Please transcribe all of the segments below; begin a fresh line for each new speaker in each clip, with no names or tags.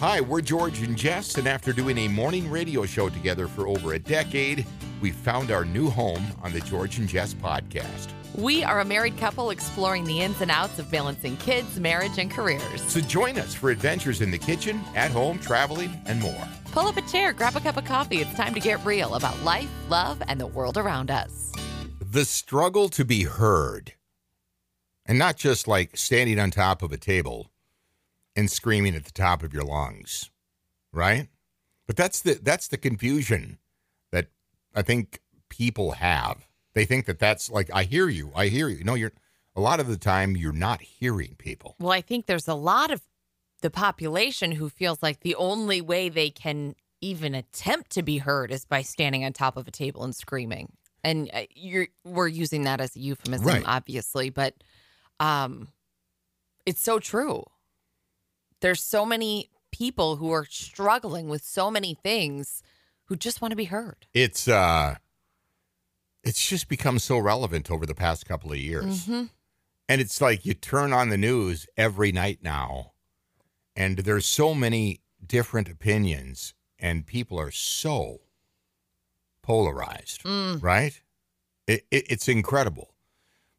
Hi, we're George and Jess, and after doing a morning radio show together for over a decade, we found our new home on the George and Jess podcast.
We are a married couple exploring the ins and outs of balancing kids, marriage, and careers.
So join us for adventures in the kitchen, at home, traveling, and more.
Pull up a chair, grab a cup of coffee. It's time to get real about life, love, and the world around us.
The struggle to be heard, and not just like standing on top of a table and screaming at the top of your lungs, right? But that's the that's the confusion that I think people have. They think that that's like I hear you, I hear you. No, you're a lot of the time you're not hearing people.
Well, I think there's a lot of the population who feels like the only way they can even attempt to be heard is by standing on top of a table and screaming. And uh, you're we're using that as a euphemism,
Right.
obviously, but um, it's so true. There's so many people who are struggling with so many things who just want to be heard.
It's uh it's just become so relevant over the past couple of years.
Mhm.
And it's like you turn on the news every night now, and there's so many different opinions, and people are so polarized,
Mm.
right? It, it, it's incredible.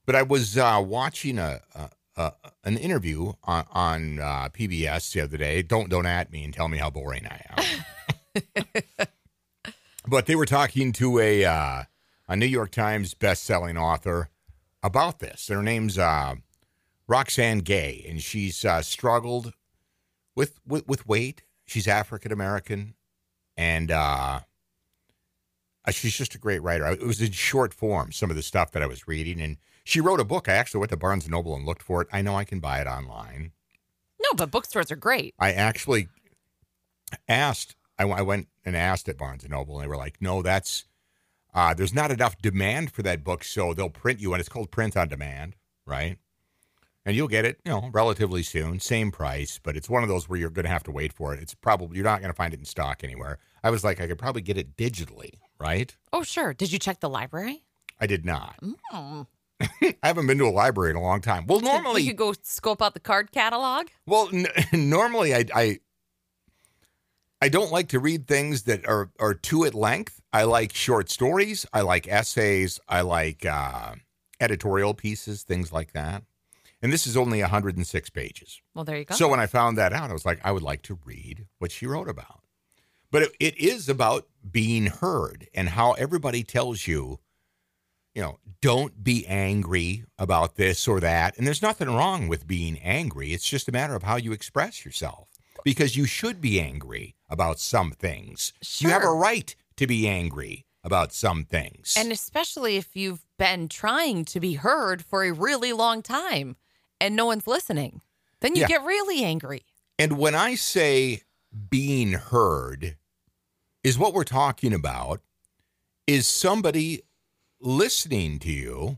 But I was uh, watching a, a, a an interview on, on uh, PBS the other day. Don't don't at me and tell me how boring I am. but they were talking to a uh, a New York Times best-selling author about this. Her name's uh, Roxane Gay, and she's uh, struggled with, with with weight. She's African American, and uh, uh, she's just a great writer. It was in short form, some of the stuff that I was reading, and she wrote a book. I actually went to Barnes and Noble and looked for it. I know I can buy it online.
No, but bookstores are great.
I actually asked. I, I went and asked at Barnes and Noble, and they were like, "No, that's uh, there's not enough demand for that book, so they'll print you, and it's called print on demand, right? And you'll get it, you know, relatively soon, same price, but it's one of those where you're going to have to wait for it. It's probably you're not going to find it in stock anywhere. I was like, I could probably get it digitally, right?
Oh, sure. Did you check the library?
I did not.
Mm.
I haven't been to a library in a long time. Well, normally,
you could go scope out the card catalog.
Well, n- normally I, I I don't like to read things that are are too at length. I like short stories. I like essays. I like uh, editorial pieces, things like that. And this is only 106 pages.
Well, there you go.
So when I found that out, I was like, I would like to read what she wrote about. But it, it is about being heard and how everybody tells you, you know, don't be angry about this or that. And there's nothing wrong with being angry. It's just a matter of how you express yourself because you should be angry about some things. Sure. You have a right to be angry about some things.
And especially if you've been trying to be heard for a really long time and no one's listening, then you
Yeah.
get really angry.
And when I say being heard, is what we're talking about is somebody listening to you.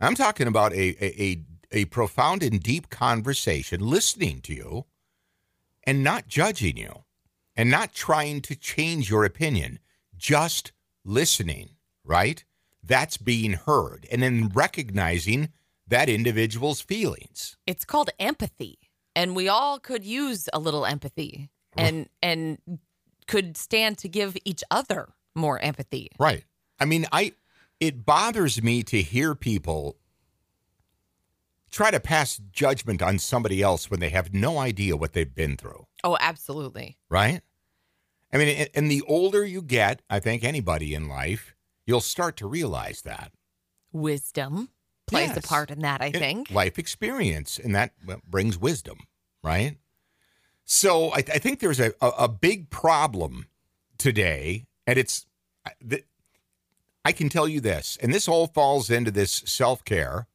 I'm talking about a, a, a, a profound and deep conversation, listening to you and not judging you and not trying to change your opinion, just listening, right? That's being heard. And then recognizing that individual's feelings.
It's called empathy. And we all could use a little empathy and and could stand to give each other more empathy.
Right. I mean, I it bothers me to hear people try to pass judgment on somebody else when they have no idea what they've been through,
Oh, absolutely.
right? I mean, and- the older you get, I think anybody in life, you'll start to realize that.
Wisdom plays a part in that, I think.
life experience, and that brings wisdom, right? So I, I think there's a, a, a big problem today, and it's I- can tell you this, and this all falls into this self care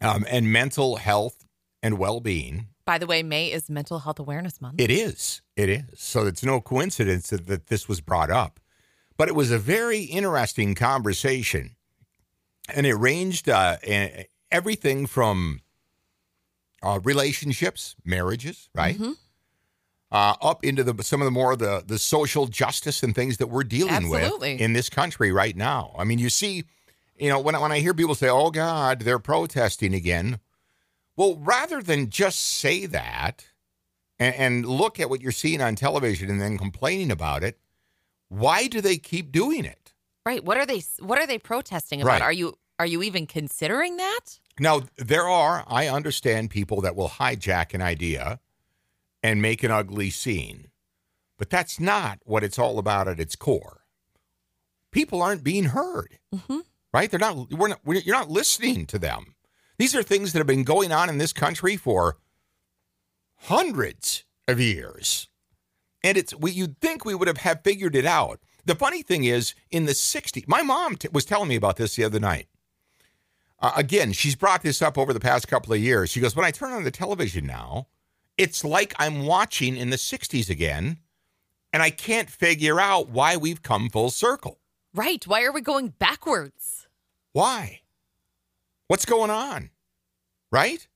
um, and mental health and well being.
By the way, May is Mental Health Awareness Month.
It is. It is. So it's no coincidence that, that this was brought up. But it was a very interesting conversation. And it ranged uh, everything from uh, relationships, marriages, right?
Mhm.
Uh, up into the some of the more the the social justice and things that we're dealing with in this country right now. I mean, you see, you know, when I, when I hear people say, "Oh God, they're protesting again," well, rather than just say that, and, and look at what you're seeing on television and then complaining about it, why do they keep doing it?
Right. What are they what are they protesting about?
Right.
Are you are you even considering that?
Now, there are, I understand people that will hijack an idea and make an ugly scene, but that's not what it's all about at its core. People aren't being heard,
Mhm.
right? They're not, we're not, we're, you're not listening to them. These are things that have been going on in this country for hundreds of years. And it's, we, you'd think we would have, have figured it out. The funny thing is, in the 60s, my mom t- was telling me about this the other night. Uh, again, she's brought this up over the past couple of years. She goes, When I turn on the television now, it's like I'm watching in the 60s again, and I can't figure out why we've come full circle.
Right. Why are we going backwards?
Why? What's going on? Right?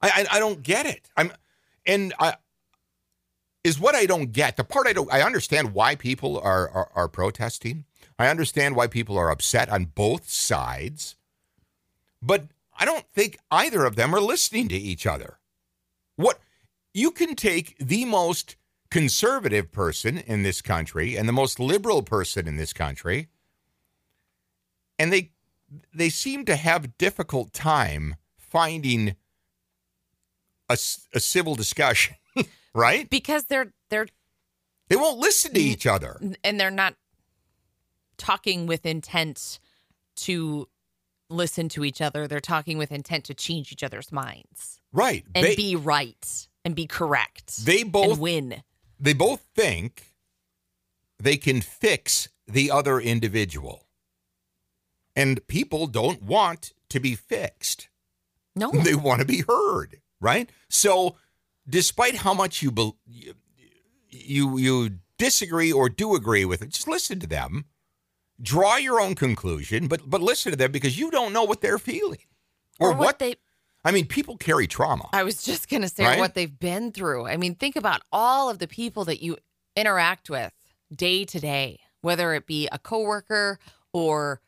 I, I, I don't get it. I'm, and I, is what I don't get. The part I don't, I understand why people are, are, are protesting. I understand why people are upset on both sides. But I don't think either of them are listening to each other. What you can take the most conservative person in this country and the most liberal person in this country, and they they seem to have difficult time finding a, a civil discussion, right?
Because they're they're
They won't listen to each other.
and they're not talking with intent to listen to each other. They're talking with intent to change each other's minds
Right.
and
They,
be right and be correct.
they both
and win.
they both think they can fix the other individual. And people don't want to be fixed.
No.
They want to be heard, right? So, despite how much you bel you you disagree or do agree with it, just listen to them. Draw your own conclusion, but but listen to them because you don't know what they're feeling or,
or what, they
I mean, people carry trauma.
I was just going to say
Right?
what they've been through. I mean, think about all of the people that you interact with day to day, whether it be a coworker or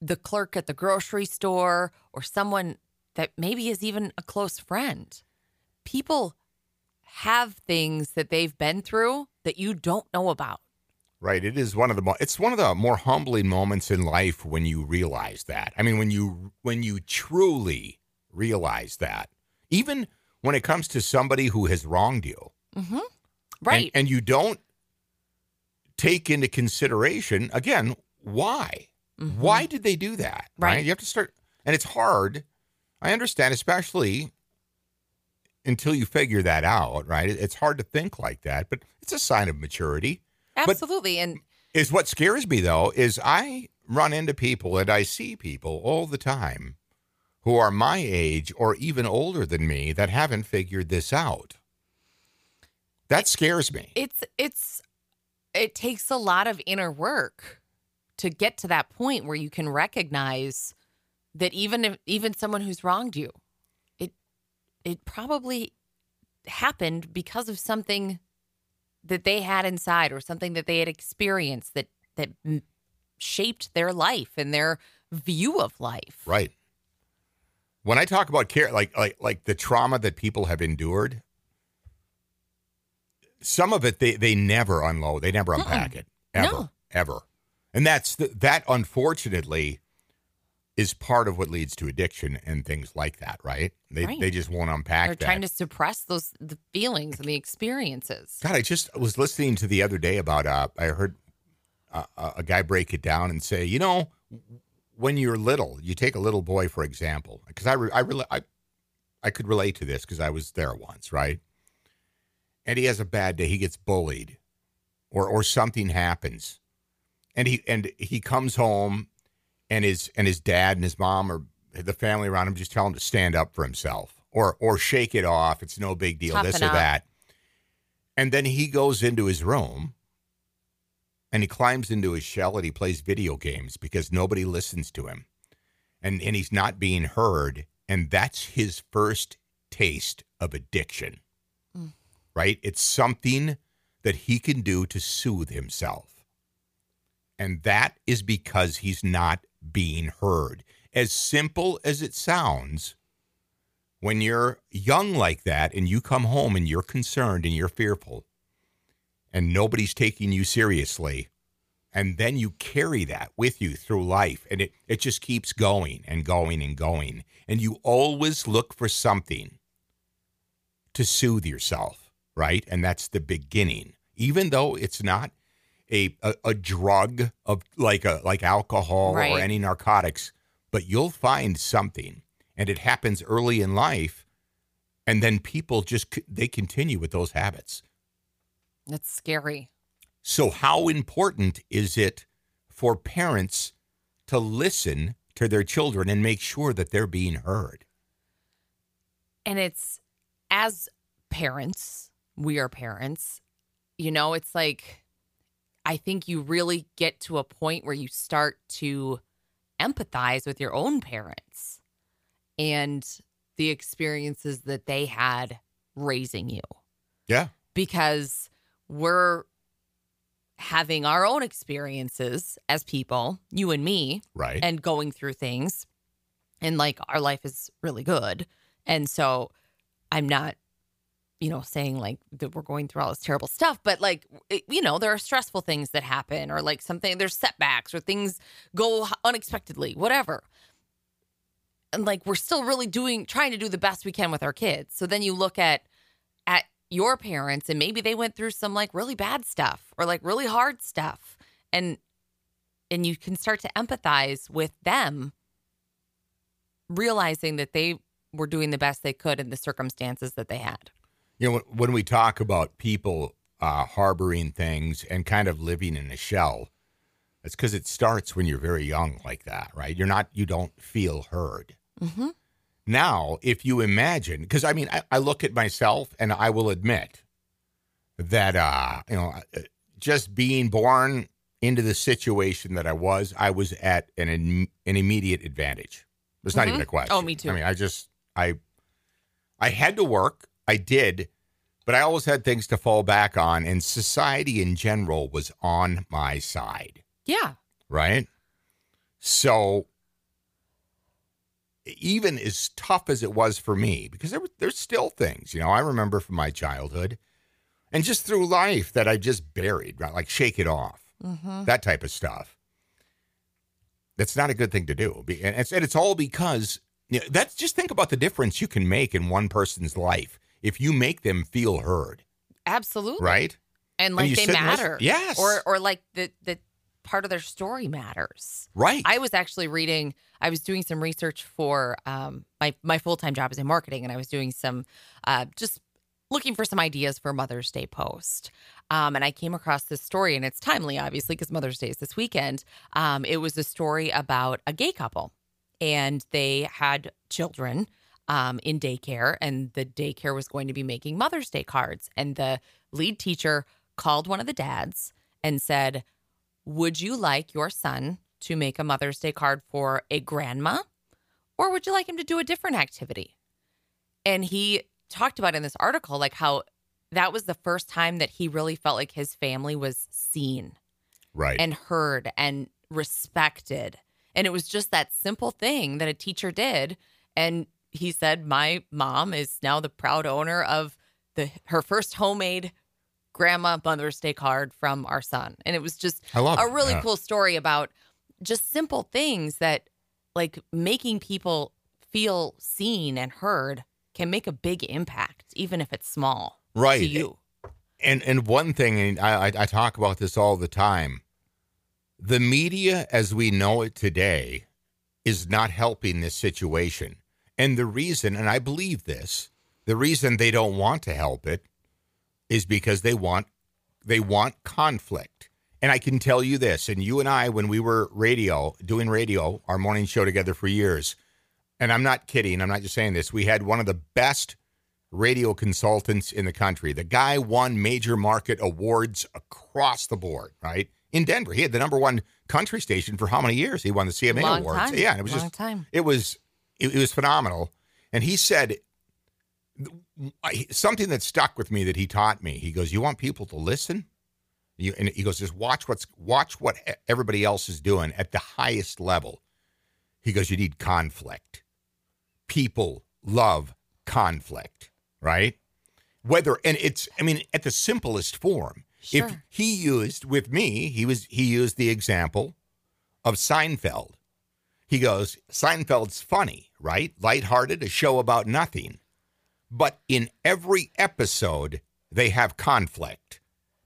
the clerk at the grocery store or someone that maybe is even a close friend. People have things that they've been through that you don't know about.
Right. It is one of the mo- it's one of the more humbling moments in life when you realize that. I mean, when you when you truly realize that, even when it comes to somebody who has wronged you,
Mm-hmm. Right.
and, you don't take into consideration again why
Mhm.
why did they do that
Right.
you have to start and it's hard i understand especially until you figure that out right it's hard to think like that but it's a sign of maturity but-
Absolutely. and
is what scares me though is i run into people and i see people all the time who are my age or even older than me that haven't figured this out. That scares me.
It's it's it takes a lot of inner work to get to that point where you can recognize that even if even someone who's wronged you it it probably happened because of something that they had inside or something that they had experienced that that shaped their life and their view of life.
Right. When I talk about care, like like like the trauma that people have endured, some of it they they never unload, they never unpack it, ever,
No.
ever, and that's the, that. Unfortunately, is part of what leads to addiction and things like that. Right? They
Right.
they just won't unpack
they're
that.
trying to suppress those the feelings and the experiences
God, I just was listening to the other day about uh, I heard uh, a guy break it down and say, you know, when you're little, you take a little boy for example, because I re- I, rela- I I could relate to this because I was there once, right? And he has a bad day, he gets bullied, or or something happens, and he and he comes home, and his and his dad and his mom or the family around him just tell him to stand up for himself or or shake it off. It's no big deal. this or
up.
that. And then he goes into his room and he climbs into his shell and he plays video games because nobody listens to him. And and he's not being heard. And that's his first taste of addiction.
Mm.
Right? It's something that he can do to soothe himself. And that is because he's not being heard. As simple as it sounds, when you're young like that and you come home and you're concerned and you're fearful and nobody's taking you seriously and then you carry that with you through life and it, it just keeps going and going and going and you always look for something to soothe yourself right? And that's the beginning. Even though it's not a, a, a drug of like a like alcohol
Right.
or any narcotics but you'll find something and it happens early in life and then people just they continue with those habits
That's scary.
so how important is it for parents to listen to their children and make sure that they're being heard?
And it's as parents, we are parents, you know, it's like I think you really get to a point where you start to empathize with your own parents and the experiences that they had raising you.
Yeah.
Because we're having our own experiences as people, you and me,
right.
and going through things and like our life is really good. And so i'm not you know saying like that we're going through all this terrible stuff but like it, you know there are stressful things that happen or like something there's setbacks or things go unexpectedly whatever. And like we're still really doing trying to do the best we can with our kids. So then you look at at your parents and maybe they went through some like really bad stuff or like really hard stuff and and you can start to empathize with them realizing that they were doing the best they could in the circumstances that they had.
You know when- when we talk about people uh, harboring things and kind of living in a shell it's because it starts when you're very young like that right? You're not you don't feel heard.
Mm-hmm.
Now if you imagine because i mean I, I look at myself and i will admit that uh you know uh, just being born into the situation that i was i was at an an immediate advantage it's not
Mhm.
even a question
Oh, me too.
i mean i just i i had to work i did but i always had things to fall back on and society in general was on my side
yeah
right? So even as tough as it was for me, because there were there's still things, you know, I remember from my childhood and just through life that I just buried, right? Like shake it off,
mm-hmm.
that type of stuff. That's not a good thing to do, and it's, and it's all because you know, that's just think about the difference you can make in one person's life if you make them feel heard,
absolutely
right?
and like
you
they
and listen-
matter
Yes.
or or like the the part of their story matters
Right.
I was actually reading. I was doing some research for um, my my full time job is in marketing, and I was doing some uh, just looking for some ideas for Mother's Day post. Um, and I came across this story, and it's timely, obviously, because Mother's Day is this weekend. Um, it was a story about a gay couple, and they had children um, in daycare, and the daycare was going to be making Mother's Day cards, and the lead teacher called one of the dads and said, would you like your son to make a Mother's Day card for a grandma, or would you like him to do a different activity? And he talked about in this article, like how that was the first time that he really felt like his family was seen
right.
and heard and respected. And it was just that simple thing that a teacher did. And he said, My mom is now the proud owner of the her first homemade grandma Mother's Day card from our son. And it was just a
it,
really
yeah.
cool story about just simple things that like making people feel seen and heard can make a big impact, even if it's small
right.
to you.
And and one thing, and I, I I talk about this all the time. The media, as we know it today, is not helping this situation. And the reason, and I believe this, the reason they don't want to help it is because they want they want conflict. And I can tell you this, and you and I, when we were radio doing radio, our morning show together for years, and I'm not kidding, I'm not just saying this, we had one of the best radio consultants in the country. The guy won major market awards across the board, right? In Denver. He had the number one country station for how many years? He won the CMA
Long
awards.
time.
Yeah, it was
Long
just
time.
it was it, it was phenomenal. And he said something that stuck with me that he taught me. He goes, "You want people to listen?" You, and he goes, "Just watch what's watch what everybody else is doing at the highest level." He goes, "You need conflict. People love conflict, right? Whether and it's I mean at the simplest form. If
Sure.
he used with me, he was he used the example of Seinfeld. He goes, Seinfeld's funny, right? Lighthearted, a show about nothing. But in every episode, they have conflict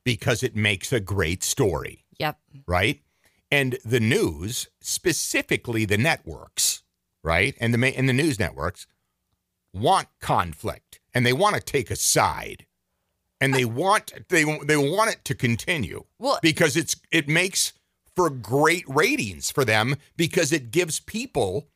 because it makes a great story
Yep.
right? And the news, specifically the networks, right? And the and the news networks want conflict and they want to take a side. And they want they they want it to continue
Well,
because it's it makes for great ratings for them because it gives people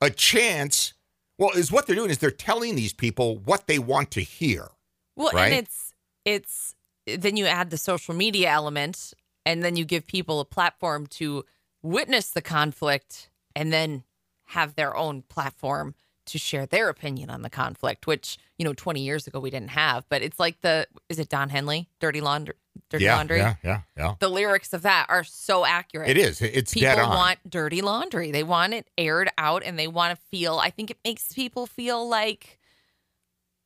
a chance. Well, is what they're doing is they're telling these people what they want to hear.
Well,
right?
and it's it's then you add the social media element, and then you give people a platform to witness the conflict, and then have their own platform to share their opinion on the conflict, which you know, twenty years ago we didn't have. But it's like the is it Don Henley, Dirty Laundry, Dirty
yeah,
Laundry.
yeah, yeah, yeah.
The lyrics of that are so accurate.
It is. It's
People
dead on.
want dirty laundry. They want it aired out, and they want to feel. I think it makes people feel like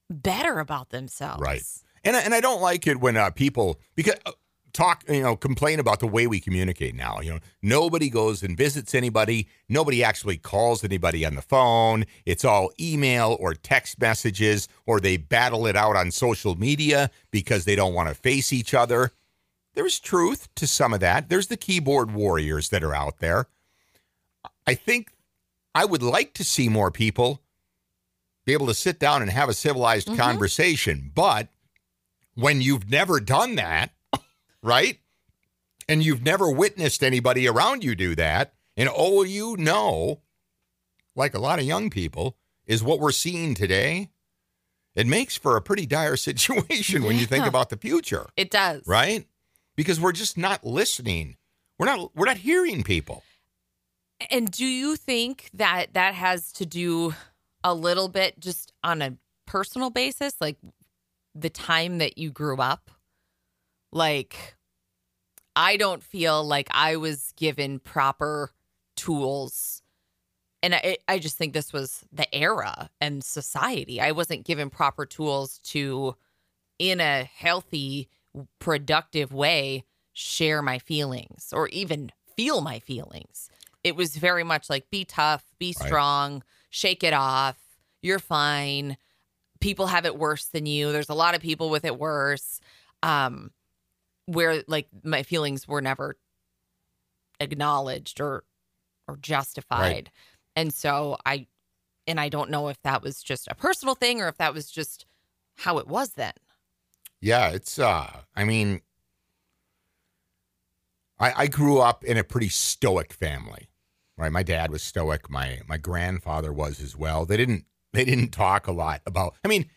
better about themselves.
Right. And I, and I don't like it when uh, people because uh, talk you know complain about the way we communicate now. You know, nobody goes and visits anybody. Nobody actually calls anybody on the phone. It's all email or text messages, or they battle it out on social media because they don't want to face each other. There's truth to some of that. There's the keyboard warriors that are out there. I think I would like to see more people be able to sit down and have a civilized
Mhm.
conversation. But when you've never done that, right? And you've never witnessed anybody around you do that, and all you know, like a lot of young people, is what we're seeing today, it makes for a pretty dire situation when you think about the future,
It does.
right? Because we're just not listening. We're not we're not hearing people.
And do you think that that has to do a little bit just on a personal basis, like the time that you grew up? Like, I don't feel like I was given proper tools. And I, I just think this was the era and society. I wasn't given proper tools to, in a healthy, productive way, share my feelings or even feel my feelings. It was very much like be tough, be
Right.
strong, shake it off. You're fine. People have it worse than you. There's a lot of people with it worse. Um, where like my feelings were never acknowledged or or justified. And so I and I don't know if that was just a personal thing or if that was just how it was then.
Yeah, it's uh I mean I I grew up in a pretty stoic family. Right? My dad was stoic, my my grandfather was as well. They didn't they didn't talk a lot about I mean,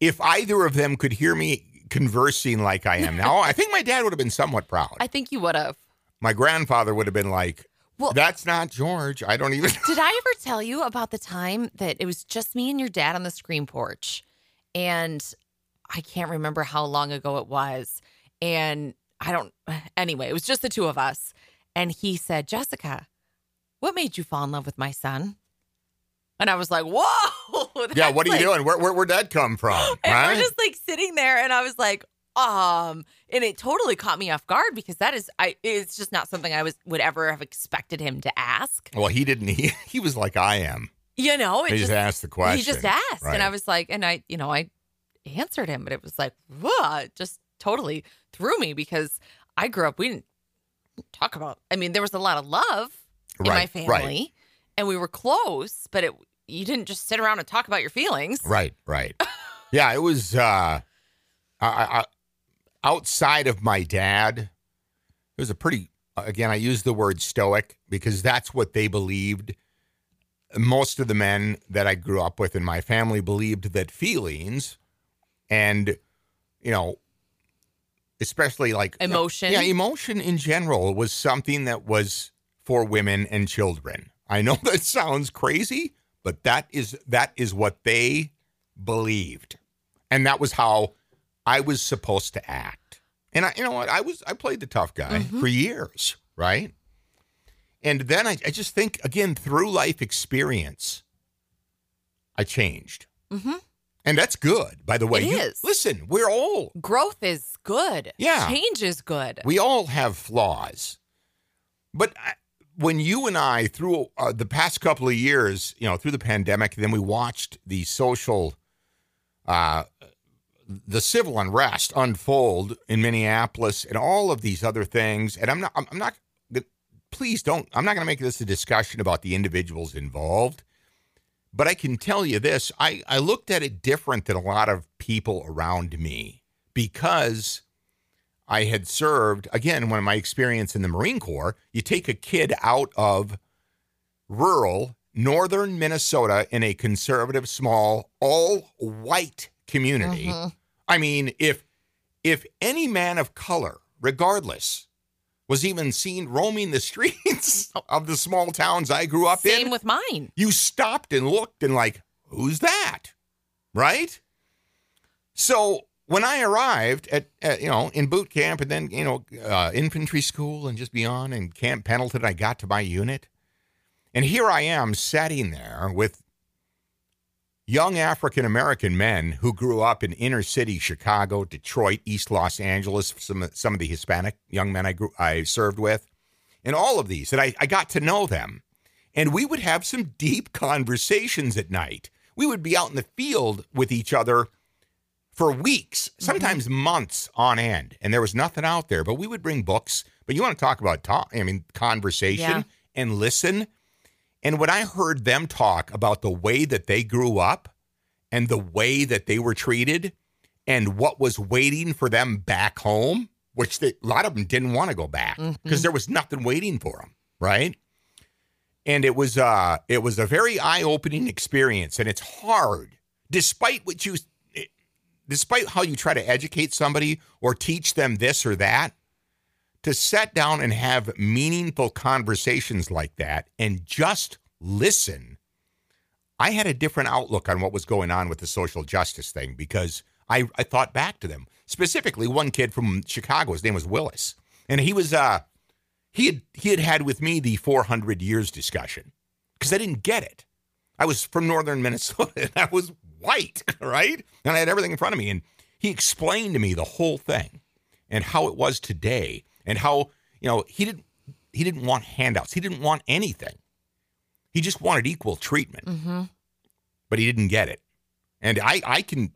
if either of them could hear me conversing like I am now, I think my dad would have been somewhat proud.
I think you would have.
my grandfather would have been like,
Well-
that's not George. I don't even
Did I ever tell you about the time that it was just me and your dad on the screen porch? And I can't remember how long ago it was. And I don't, anyway, it was just the two of us. And he said, Jessica, what made you fall in love with my son? And I was like, whoa.
Yeah, what are you
like-
doing? Where, where where'd that come from?
And
right?
we're just like sitting there, and I was like, um, and it totally caught me off guard because that is, I, it's just not something I was would ever have expected him to ask.
well, he didn't he, he was like I am.
You know, it
He just,
just
asked the question.
he just asked,
Right.
and I was like, and I, you know, I answered him, but it was like, whoa, it just totally threw me because I grew up, we didn't talk about. I mean, there was a lot of love in my family,
right.
And we were close, but it you didn't just sit around and talk about your feelings.
Right, right. yeah, it was uh I, I outside of my dad, it was a pretty again, I use the word stoic because that's what they believed. Most of the men that I grew up with in my family believed that feelings and you know especially like
Emotion.
yeah, emotion in general was something that was for women and children. I know that sounds crazy, but that is that is what they believed. And that was how I was supposed to act. And I you know what? I was I played the tough guy for years, right? And then I, I just think again through life experience, I changed.
Mhm.
And that's good, by the way.
It
You-
is.
Listen, we're all
Growth is good.
Yeah.
Change is good.
We all have flaws. But I- when you and I, through uh, the past couple of years, you know, through the pandemic, then we watched the social, uh, the civil unrest unfold in Minneapolis and all of these other things. And I'm not, I'm not, please don't, I'm not going to make this a discussion about the individuals involved. But I can tell you this I, I looked at it different than a lot of people around me because I had served, again, one of my experience in the Marine Corps, you take a kid out of rural northern Minnesota in a conservative, small, all white community.
Mhm.
I mean, if if any man of color, regardless, was even seen roaming the streets of the small towns I grew up in,
Same with mine.
you stopped and looked and like, who's that? Right? So when I arrived at, at you know in boot camp and then you know uh, infantry school and just beyond and Camp Pendleton, I got to my unit, and here I am sitting there with young African American men who grew up in inner city Chicago, Detroit, East Los Angeles. Some some of the Hispanic young men I grew I served with, and all of these, and I, I got to know them and we would have some deep conversations at night. We would be out in the field with each other for weeks, sometimes months on end, and there was nothing out there. But we would bring books. But you want to talk about talk? I mean, conversation
Yeah.
and listen. And when I heard them talk about the way that they grew up and the way that they were treated and what was waiting for them back home, which they, a lot of them didn't want to go back because there was nothing waiting for them, right? and it was uh it was a very eye-opening experience and it's hard despite what you despite how you try to educate somebody or teach them this or that to sit down and have meaningful conversations like that and just listen i had a different outlook on what was going on with the social justice thing because i i thought back to them specifically one kid from chicago his name was willis and he was uh he had he had had with me the 400 years discussion because I didn't get it. I was from northern Minnesota and I was white, right? And I had everything in front of me, and he explained to me the whole thing and how it was today, and how you know he didn't he didn't want handouts, he didn't want anything, he just wanted equal treatment,
Mm-hmm.
but he didn't get it, and I I can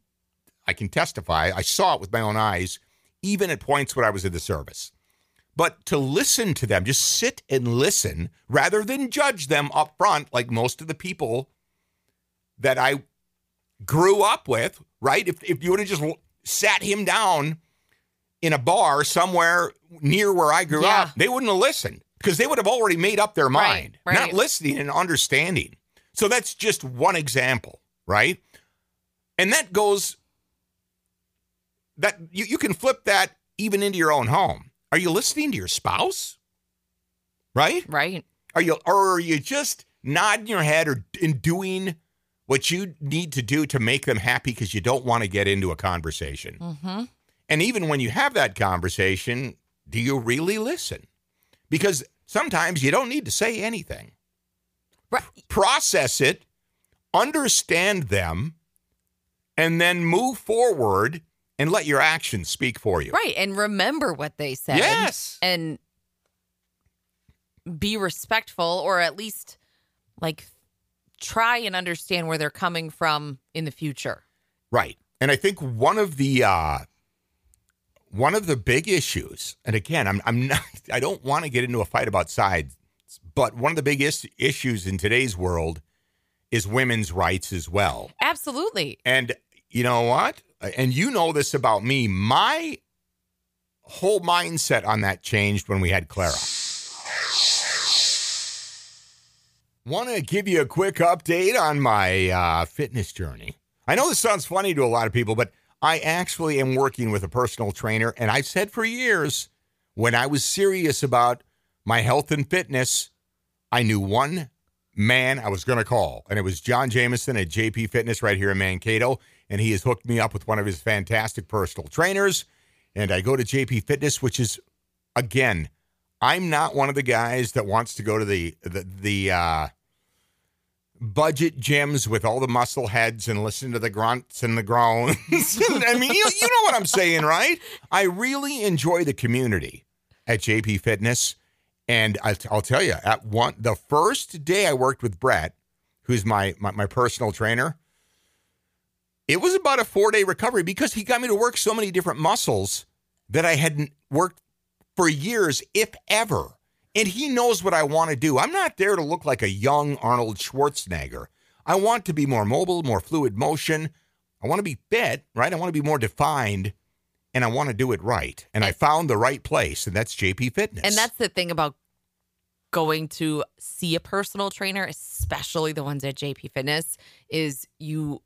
I can testify. I saw it with my own eyes, even at points when I was in the service. But to listen to them, just sit and listen rather than judge them up front, like most of the people that I grew up with, right? If, if you would have just sat him down in a bar somewhere near where I grew
Yeah.
up, they wouldn't have listened because they would have already made up their
Right,
mind,
right.
not listening and understanding. So that's just one example, right? And that goes that you, you can flip that even into your own home. Are you listening to your spouse? Right?
Right.
Are you or are you just nodding your head or in doing what you need to do to make them happy because you don't want to get into a conversation?
Mm-hmm.
And even when you have that conversation, do you really listen? Because sometimes you don't need to say anything.
Right.
Process it, understand them, and then move forward and let your actions speak for you.
Right. And remember what they said.
Yes.
And be respectful or at least like try and understand where they're coming from in the future.
Right. And I think one of the uh one of the big issues, and again, I'm I'm not I don't want to get into a fight about sides, but one of the biggest issues in today's world is women's rights as well.
Absolutely.
And you know what? And you know this about me. My whole mindset on that changed when we had Clara. Want to give you a quick update on my uh, fitness journey. I know this sounds funny to a lot of people, but I actually am working with a personal trainer. And I've said for years when I was serious about my health and fitness, I knew one man I was going to call, and it was John Jameson at JP Fitness right here in Mankato. And he has hooked me up with one of his fantastic personal trainers. And I go to JP Fitness, which is, again, I'm not one of the guys that wants to go to the the the uh, budget gyms with all the muscle heads and listen to the grunts and the groans. I mean, you, you know what I'm saying, right? I really enjoy the community at JP Fitness. And I, will tell you, at one the first day I worked with Brett, who's my, my, my personal trainer, it was about a four day recovery because he got me to work so many different muscles that I hadn't worked for years, if ever. And he knows what I want to do. I'm not there to look like a young Arnold Schwarzenegger. I want to be more mobile, more fluid motion. I want to be fit, right? I want to be more defined and I want to do it right. And I found the right place, and that's JP Fitness.
And that's the thing about going to see a personal trainer, especially the ones at JP Fitness, is you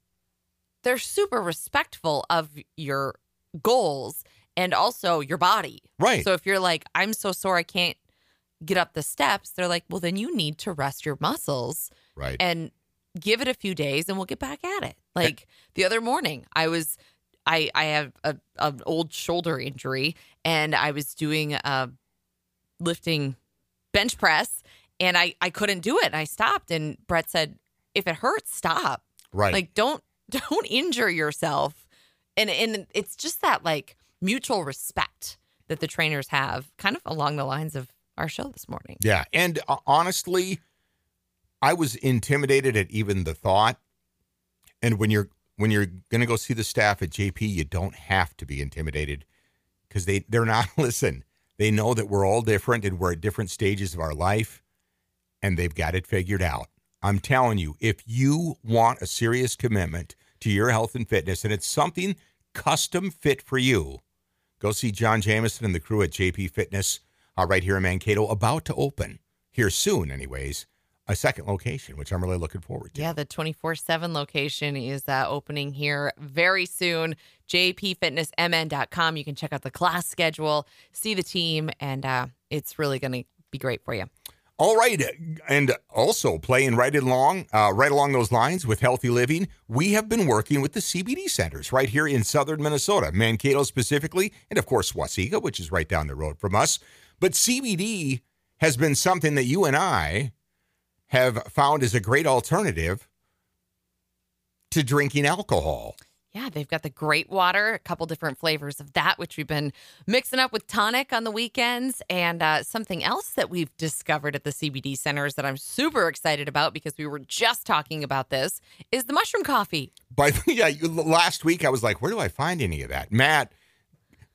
they're super respectful of your goals and also your body.
Right.
So if you're like, I'm so sore I can't get up the steps, they're like, well, then you need to rest your muscles.
Right.
And give it a few days and we'll get back at it. Like the other morning, I was I I have a an old shoulder injury and I was doing a lifting bench press and I I couldn't do it. And I stopped and Brett said, if it hurts, stop.
Right.
Like don't don't injure yourself. And and it's just that like mutual respect that the trainers have, kind of along the lines of our show this morning.
Yeah, and uh, honestly, I was intimidated at even the thought. And when you're when you're going to go see the staff at JP, you don't have to be intimidated because they they're not. Listen, they know that we're all different and we're at different stages of our life, and they've got it figured out. I'm telling you, if you want a serious commitment to your health and fitness, and it's something custom fit for you, go see John Jamison and the crew at JP Fitness uh, right here in Mankato, about to open here soon, anyways. A second location, which I'm really looking forward to.
Yeah, the 24 7 location is uh, opening here very soon. JPFitnessMN.com. You can check out the class schedule, see the team, and uh, it's really going to be great for you.
All right, and also playing right along, uh, right along those lines with healthy living, we have been working with the CBD centers right here in southern Minnesota, Mankato specifically, and of course Waseca, which is right down the road from us. But CBD has been something that you and I have found as a great alternative to drinking alcohol.
Yeah, they've got the great water, a couple different flavors of that, which we've been mixing up with tonic on the weekends. And uh, something else that we've discovered at the CBD centers that I'm super excited about because we were just talking about this is the mushroom coffee.
But yeah, last week I was like, where do I find any of that? Matt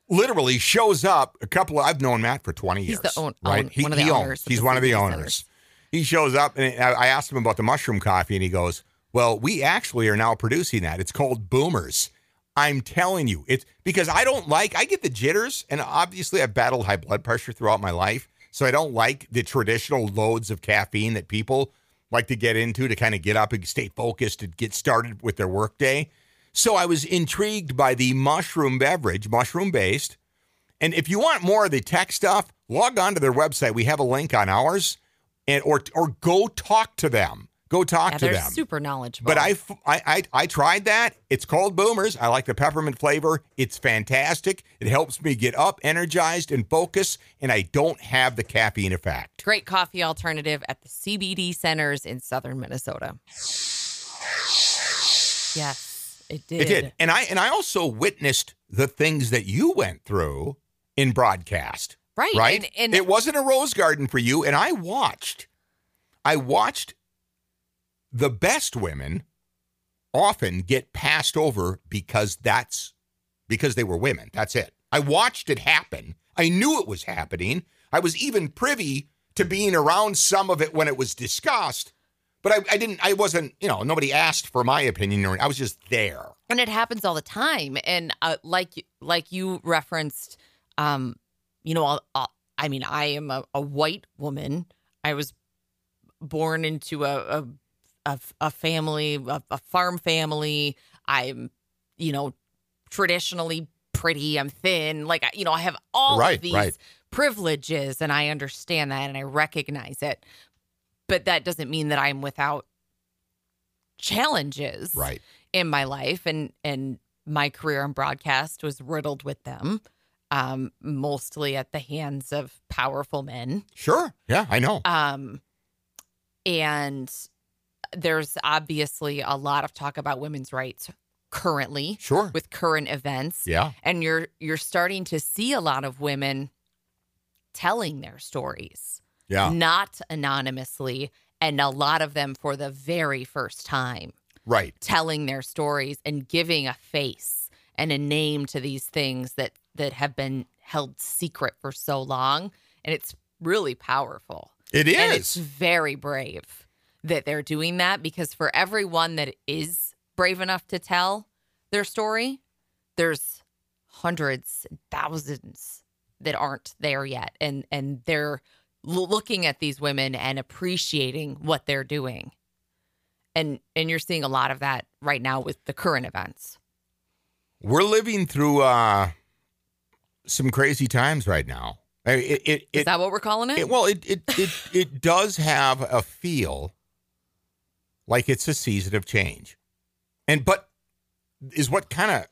literally shows up. A couple of, I've known Matt for 20 years.
He's the own,
right?
Own, he, one of the
he
owners.
He's
the
one of the owners.
centers.
He shows up and I asked him about the mushroom coffee and he goes, well, we actually are now producing that. It's called Boomers. I'm telling you, it's because I don't like, I get the jitters, and obviously I've battled high blood pressure throughout my life. So I don't like the traditional loads of caffeine that people like to get into to kind of get up and stay focused and get started with their workday. So I was intrigued by the mushroom beverage, mushroom based. And if you want more of the tech stuff, log on to their website. We have a link on ours, and or or go talk to them. Go talk
Yeah,
to
they're
them.
super knowledgeable.
But I I I tried that. It's called Boomers. I like the peppermint flavor. It's fantastic. It helps me get up, energized, and focus, and I don't have the caffeine effect.
great coffee alternative at the CBD centers in southern Minnesota. Yes, it did.
It did, and I and I also witnessed the things that you went through in broadcast.
Right.
Right.
And, and
it wasn't a rose garden for you, and I watched. I watched the best women often get passed over because that's because they were women. That's it. I watched it happen. I knew it was happening. I was even privy to being around some of it when it was discussed, but I, I didn't. I wasn't. You know, nobody asked for my opinion, or I was just there.
and it happens all the time and uh, like like you referenced um you know I'll, I'll, i mean i am a, a white woman i was born into a a, a, a family a, a farm family i'm you know traditionally pretty i'm thin like you know i have all
Right,
of these
right.
privileges and i understand that and i recognize it but that doesn't mean that i'm without challenges
Right.
in my life and and my career in broadcast was riddled with them um mostly at the hands of powerful men
Sure. Yeah, I know.
um and there's obviously a lot of talk about women's rights currently
Sure.
with current events.
yeah.
And you're you're starting to see a lot of women telling their stories,
Yeah.
not anonymously, and a lot of them for the very first time
Right.
telling their stories and giving a face and a name to these things that that have been held secret for so long and it's really powerful
It is.
and it's very brave that they're doing that because for everyone that is brave enough to tell their story there's hundreds thousands that aren't there yet and and they're looking at these women and appreciating what they're doing and and you're seeing a lot of that right now with the current events
We're living through uh, some crazy times right now. I- It, it,
is that what we're calling it,
it- well, it, it, it, it does have a feel like it's a season of change. And, but is what kind of,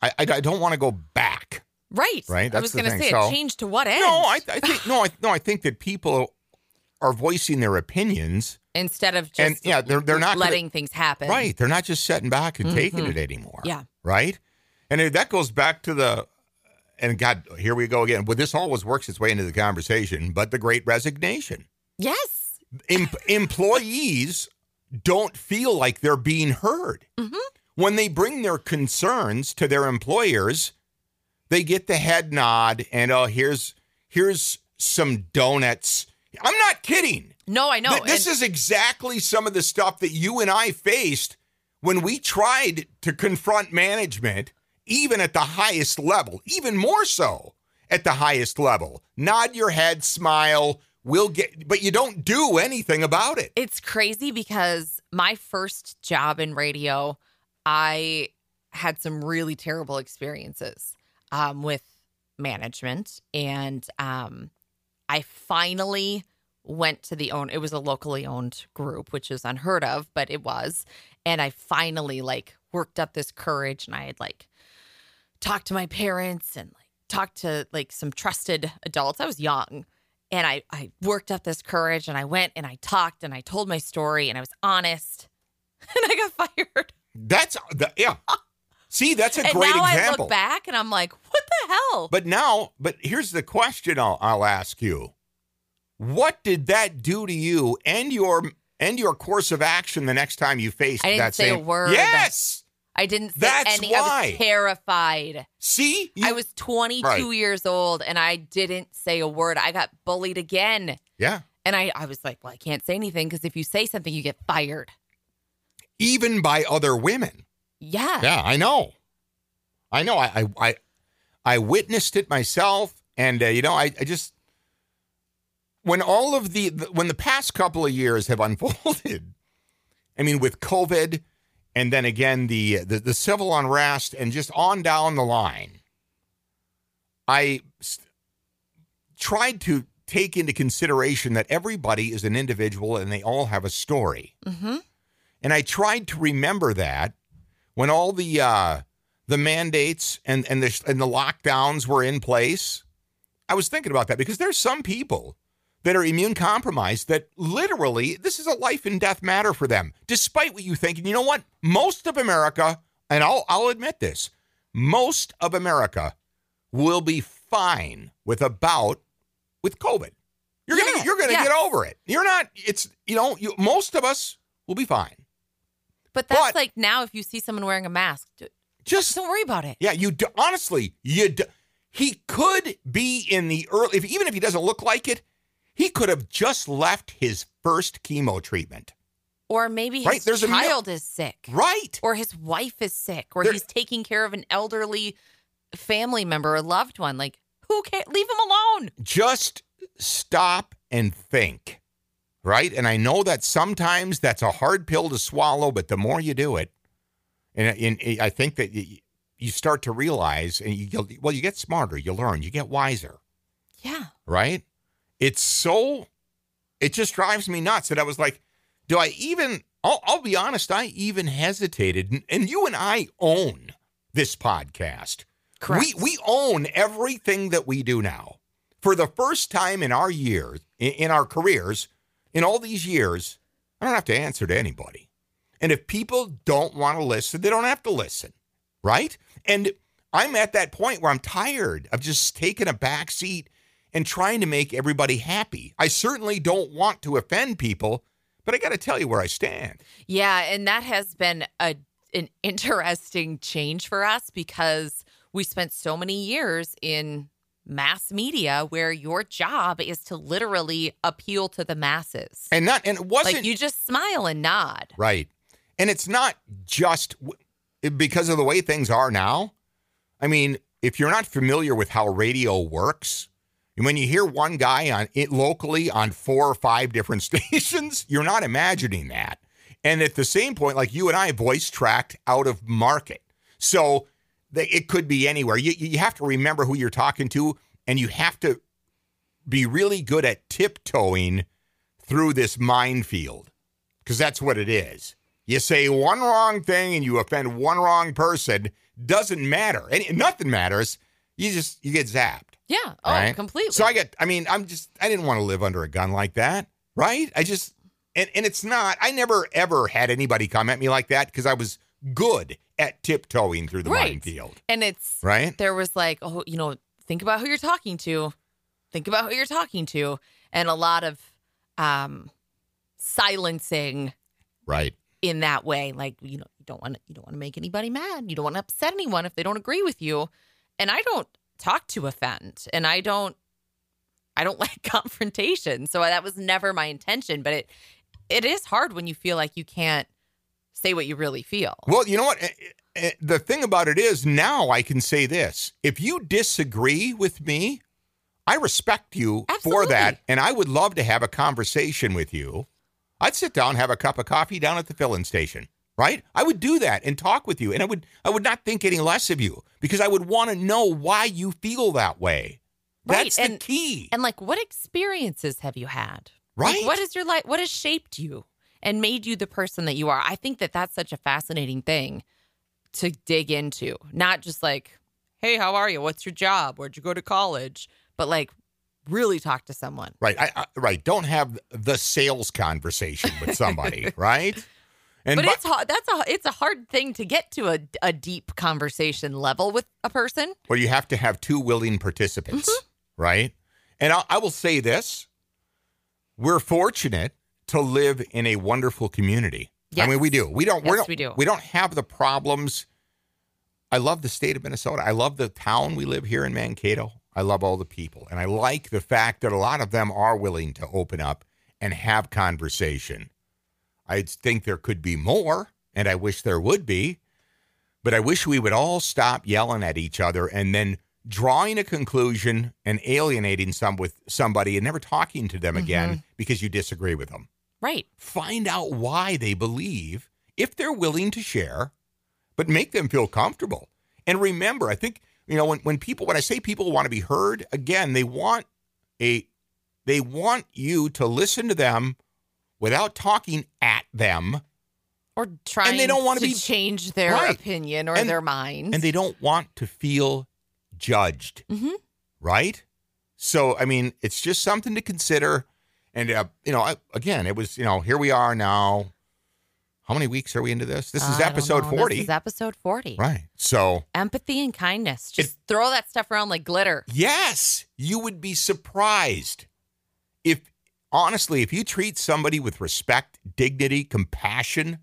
I, I, I don't want to go back.
Right
Right,
i was gonna say
So-
it changed to what end
No, I, I think, no, I, no, I think that people are voicing their opinions.
instead of just
And, yeah, they're- they're not gonna-
letting things happen
Right. They're not just sitting back and taking
Mhm.
it anymore.
Yeah.
Right. And that goes back to the, and God, here we go again. Well, this always works its way into the conversation, but the great resignation.
yes
Em- employees don't feel like they're being heard.
Mhm.
When they bring their concerns to their employers, they get the head nod and oh, here's here's some donuts. I'm not kidding.
no i know
Th- this
and-
is exactly some of the stuff that you and I faced when we tried to confront management, even at the highest level, even more so at the highest level. Nod your head, smile. We'll get, but you don't do anything about it.
It's crazy because my first job in radio, I had some really terrible experiences um, with management, and um, I finally went to the own. It was a locally owned group, which is unheard of, but it was, and I finally like worked up this courage, and I had like talked to my parents and like talked to like some trusted adults. I was young and I, I worked up this courage and I went and I talked and I told my story and I was honest and I got fired.
That's the, yeah. See, that's a
and
great
now I look back and I'm like, what the hell?
But now, but here's the question I'll, I'll ask you. What did that do to you and your and your course of action the next time you faced
I didn't
that
say a
same
word.
Yes.
I didn't say
That's
any. I
why.
was terrified.
See? You-
I was 22
Right.
years old and I didn't say a word. I got bullied again.
Yeah.
And I, I was like, well, I can't say anything because if you say something, you get fired.
Even by other women.
Yeah.
Yeah, I know. I know. I I I, I witnessed it myself, and uh, you know, I, I just when all of the when the past couple of years have unfolded, I mean, with COVID, and then again the the, the civil unrest, and just on down the line, I s- tried to take into consideration that everybody is an individual and they all have a story.
Mm-hmm.
And I tried to remember that when all the uh, the mandates and and the and the lockdowns were in place. I was thinking about that because there's some people that are immune compromised that literally this is a life and death matter for them, despite what you think. And you know what? Most of America, and I'll I'll admit this, most of America will be fine with about with COVID. You're
Yeah,
gonna you're gonna
yes.
get over it. You're not. It's you know you, most of us will be fine.
But that's
But-
like now if you see someone wearing a mask,
Just
don't worry about it.
Yeah, you do, honestly, you do, he could be in the early if even if he doesn't look like it, he could have just left his first chemo treatment.
Or maybe his
Right, there's a
child is sick.
Right.
Or his wife is sick. Or
There-
he's taking care of an elderly family member or loved one. Like, who cares? Leave him alone.
Just stop and think. Right? And I know that sometimes that's a hard pill to swallow, but the more you do it, and, and I think that you, you start to realize and you well, you get smarter, you learn, you get wiser.
Yeah.
right? It's so, it just drives me nuts that I was like, do I even, I'll, I'll be honest, I even hesitated. And, and you and I own this podcast.
Correct.
We, we own everything that we do now. For the first time in our years, in, in our careers, in all these years, I don't have to answer to anybody. And if people don't want to listen, they don't have to listen, right? And I'm at that point where I'm tired of just taking a back seat and trying to make everybody happy. I certainly don't want to offend people, but I got to tell you where I stand.
Yeah, and that has been a an interesting change for us because we spent so many years in mass media where your job is to literally appeal to the masses.
And not and it wasn't
Like you just smile and nod.
Right. And it's not just because of the way things are now. I mean, if you're not familiar with how radio works, and when you hear one guy on it locally on four or five different stations, you're not imagining that. And at the same point, like you and I voice tracked out of market. So they, it could be anywhere. You, you have to remember who you're talking to, and you have to be really good at tiptoeing through this minefield because that's what it is. You say one wrong thing and you offend one wrong person, doesn't matter. And nothing matters. You just you get zapped.
Yeah. Oh,
right?
completely.
So I get I mean, I'm just I didn't want to live under a gun like that, right? I just and and it's not I never ever had anybody come at me like that because I was good at tiptoeing through the
Right.
minefield.
and it's
Right?
there was like, oh, you know, think about who you're talking to. Think about who you're talking to. And a lot of um silencing
Right.
in that way. Like, you know, you don't want to you don't want to make anybody mad. You don't want to upset anyone if they don't agree with you. And I don't talk to offend. And I don't I don't like confrontation. So that was never my intention. But it it is hard when you feel like you can't say what you really feel.
Well, you know what? Eh, eh, The thing about it is now I can say this. If you disagree with me, I respect you for that. And I would love to have a conversation with you. I'd sit down, have a cup of coffee down at the filling station, right? I would do that and talk with you. And I would I would not think any less of you because I would want to know why you feel that way.
Right,
That's the
and-
key.
And like what experiences have you had?
Right.
Like, what is your life? What has shaped you and made you the person that you are? I think that that's such a fascinating thing to dig into. Not just like, hey, how are you? What's your job? Where'd you go to college? But like, really talk to someone.
Right. I, I, right. Don't have the sales conversation with somebody, right? And
but
bu-
it's hard. That's a it's a hard thing to get to a, a deep conversation level with a person.
Well, you have to have two willing participants,
Mm-hmm.
right? And I, I will say this we're fortunate to live in a wonderful community. Yes. I mean, we do. We don't. we
Yes,
don't.
we do.
We don't have the problems. I love the state of Minnesota. I love the town we live here in Mankato. I love all the people, and I like the fact that a lot of them are willing to open up and have conversation. I think there could be more, and I wish there would be, but I wish we would all stop yelling at each other and then drawing a conclusion and alienating some with somebody and never talking to them mm-hmm. again because you disagree with them
Right.
find out why they believe if they're willing to share, but make them feel comfortable. And remember, I think, you know, when, when people, when I say people want to be heard, again, they want a, they want you to listen to them without talking at them.
Or trying and they
don't wanna
to
be-
change their
Right.
opinion or
And-
their mind.
And they don't want to feel judged.
Mhm.
Right. So, I mean, it's just something to consider. And, uh, you know, I, again, it was, you know, here we are now. How many weeks are we into this? This is
don't
episode 40.
This is episode 40.
Right. So,
Empathy and kindness. Just throw that stuff around like glitter.
yes, you would be surprised if, honestly, if you treat somebody with respect, dignity, compassion.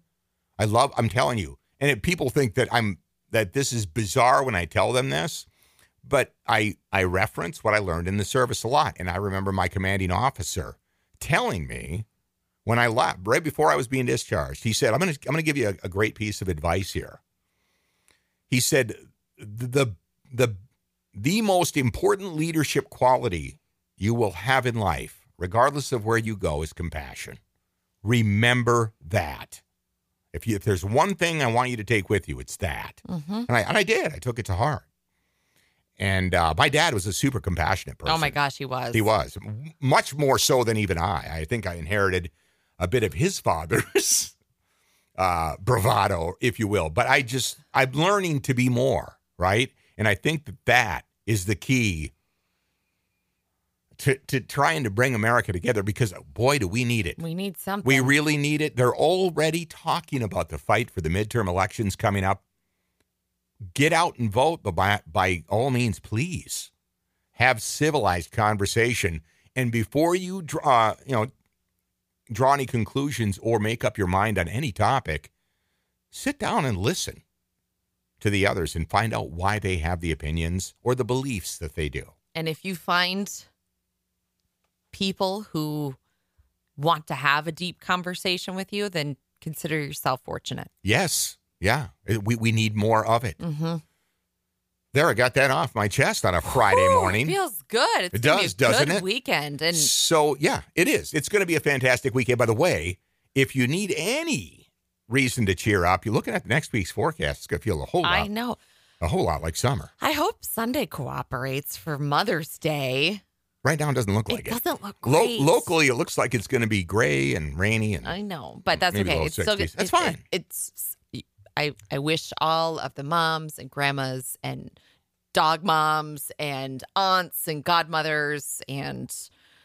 I love, I'm telling you. And if people think that I'm, that this is bizarre when I tell them this, but I, I reference what I learned in the service a lot. And I remember my commanding officer telling me when I left, right before I was being discharged, he said, I'm going to, I'm to give you a, a great piece of advice here. He said, the, the, the most important leadership quality you will have in life, regardless of where you go, is compassion. Remember that. If, you, if there's one thing I want you to take with you, it's that.
hmm
And I, and I did. I took it to heart. And uh, my dad was a super compassionate person.
Oh my gosh, he was.
He was much more so than even I. I think I inherited a bit of his father's uh, bravado, if you will. But I just, I'm learning to be more, right? And I think that that is the key to, to trying to bring America together because boy, do we need it.
We need something.
We really need it. They're already talking about the fight for the midterm elections coming up. Get out and vote, but by, by all means, please have civilized conversation. And before you draw, you know, draw any conclusions or make up your mind on any topic, sit down and listen to the others and find out why they have the opinions or the beliefs that they do.
And if you find people who want to have a deep conversation with you, then consider yourself fortunate.
Yes. Yeah. It- We, we need more of it.
Mm-hmm.
There, I got that off my chest on a Friday morning.
feels good. It's
It does, doesn't
good
it?
Weekend and
So, yeah, it is. It's going to be a fantastic weekend. By the way, if you need any reason to cheer up, you're looking at next week's forecast. It's going to feel a whole lot.
I know.
a whole lot like summer.
I hope Sunday cooperates for Mother's Day.
Right now, it doesn't look like
it
it.
doesn't look
Lo- locally, it looks like it's going to be gray and rainy. And
I know, but that's okay. It's still
60s.
good.
That's
It- it-
fine.
it's I I wish all of the moms and grandmas and dog moms and aunts and godmothers and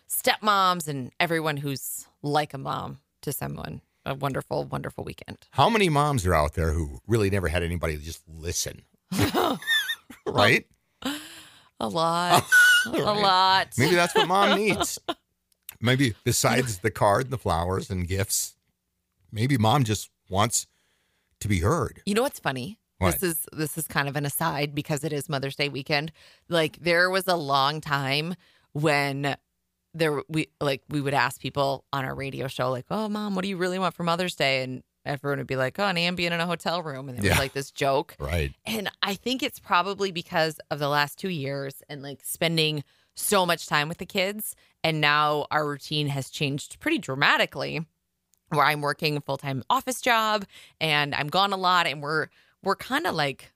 stepmoms and everyone who's like a mom to someone a wonderful, wonderful weekend.
how many moms are out there who really never had anybody just listen? right?
A lot. A lot.
Maybe that's what mom needs. Maybe besides the card, the flowers, and gifts, maybe mom just wants to be heard.
You know what's funny?
What?
This is this is kind of an aside because it is Mother's Day weekend. Like there was a long time when there we like we would ask people on our radio show like, "Oh, mom, what do you really want for Mother's Day?" and everyone would be like, "Oh, an Ambien in a hotel room," and it
Yeah.
was like this joke.
Right.
And I think it's probably because of the last two years and like spending so much time with the kids. And now our routine has changed pretty dramatically where I'm working a full time office job and I'm gone a lot. And we're, we're kind of like,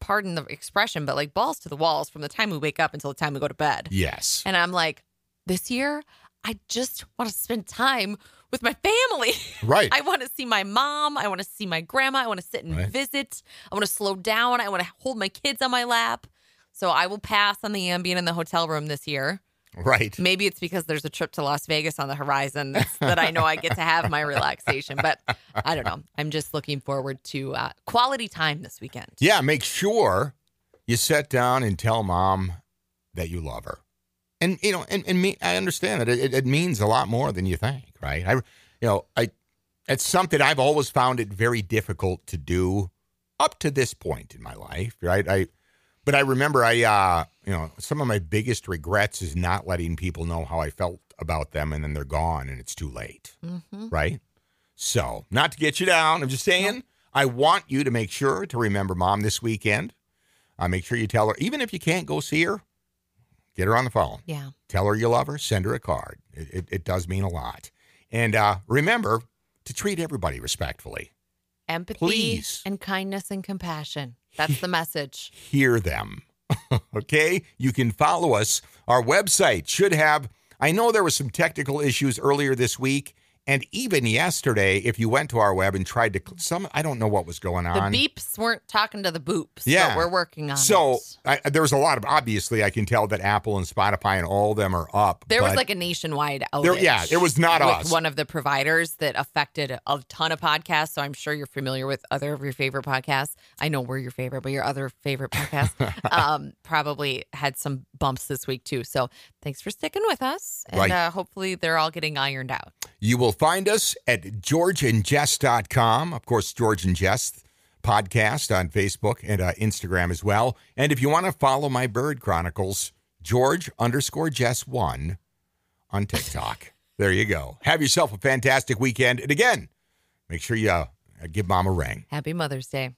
pardon the expression, but like balls to the walls from the time we wake up until the time we go to bed.
Yes.
And I'm like, this year, I just want to spend time with my family.
Right.
I want to see my mom. I want to see my grandma. I want to sit and
Right.
visit. I want to slow down. I want to hold my kids on my lap. So I will pass on the Ambien in the hotel room this year.
Right.
Maybe it's because there's a trip to Las Vegas on the horizon that I know I get to have my relaxation. But I don't know. I'm just looking forward to uh, quality time this weekend.
Yeah. Make sure you sit down and tell mom that you love her. And, you know, and, and me, I understand that it, it means a lot more than you think, right? I, you know, I, it's something I've always found it very difficult to do up to this point in my life, right? I, but I remember I, uh, you know, some of my biggest regrets is not letting people know how I felt about them and then they're gone and it's too late,
hmm
right? So, not to get you down, I'm just saying, I want you to make sure to remember mom this weekend. Uh, make sure you tell her, even if you can't go see her, get her on the phone.
Yeah.
Tell her you love her, send her a card. It, it, it does mean a lot. And uh, remember to treat everybody respectfully.
Empathy
Please.
and kindness and compassion. That's the message.
hear them. okay? You can follow us. Our website should have, I know there was some technical issues earlier this week. And even yesterday, if you went to our web and tried to, some, I don't know what was going on.
The beeps weren't talking to the boops.
Yeah.
We're working on
so
it.
I, there's a lot of, obviously, I can tell that Apple and Spotify and all of them are up.
There was like a nationwide outage.
There- yeah, it was not us.
one of the providers that affected a ton of podcasts. So I'm sure you're familiar with other of your favorite podcasts. I know we're your favorite, but your other favorite podcast um, probably had some bumps this week too. So thanks for sticking with us, and
Right.
uh, hopefully they're all getting ironed out.
You will find us at georgeandjess.com. Of course, George and Jess podcast on Facebook and uh, Instagram as well. And if you want to follow my bird chronicles, George underscore Jess one on TikTok. there you go. Have yourself a fantastic weekend. And again, make sure you uh, give mom a ring.
Happy Mother's Day.